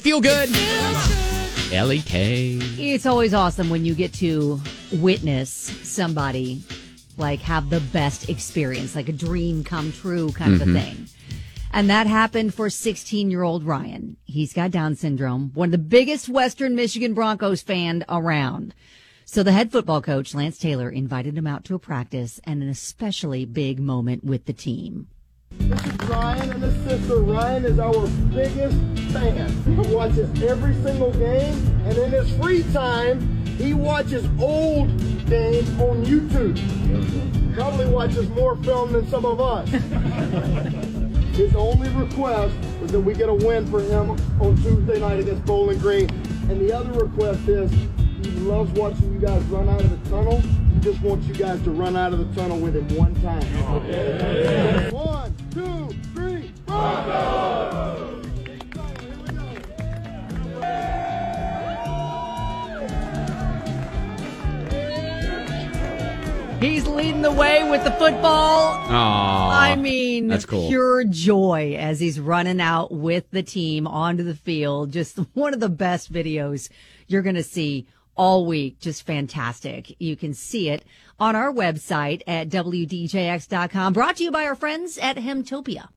Feel good. L-E-K. It's always awesome when you get to witness somebody like have the best experience, like a dream come true kind of a mm-hmm. thing. And that happened for 16 year old Ryan. He's got Down syndrome, one of the biggest Western Michigan Broncos fan around. So the head football coach, Lance Taylor, invited him out to a practice and an especially big moment with the team. This is Ryan and his sister. Ryan is our biggest fan. He watches every single game, and in his free time, he watches old games on YouTube. Probably watches more film than some of us. His only request was that we get a win for him on Tuesday night against Bowling Green. And the other request is he loves watching you guys run out of the tunnel. He just wants you guys to run out of the tunnel with him one time. Okay? He's leading the way with the football. Aw, I mean, that's cool. pure joy as he's running out with the team onto the field. Just one of the best videos you're going to see all week. Just fantastic. You can see it on our website at WDJX.com. Brought to you by our friends at Hemtopia.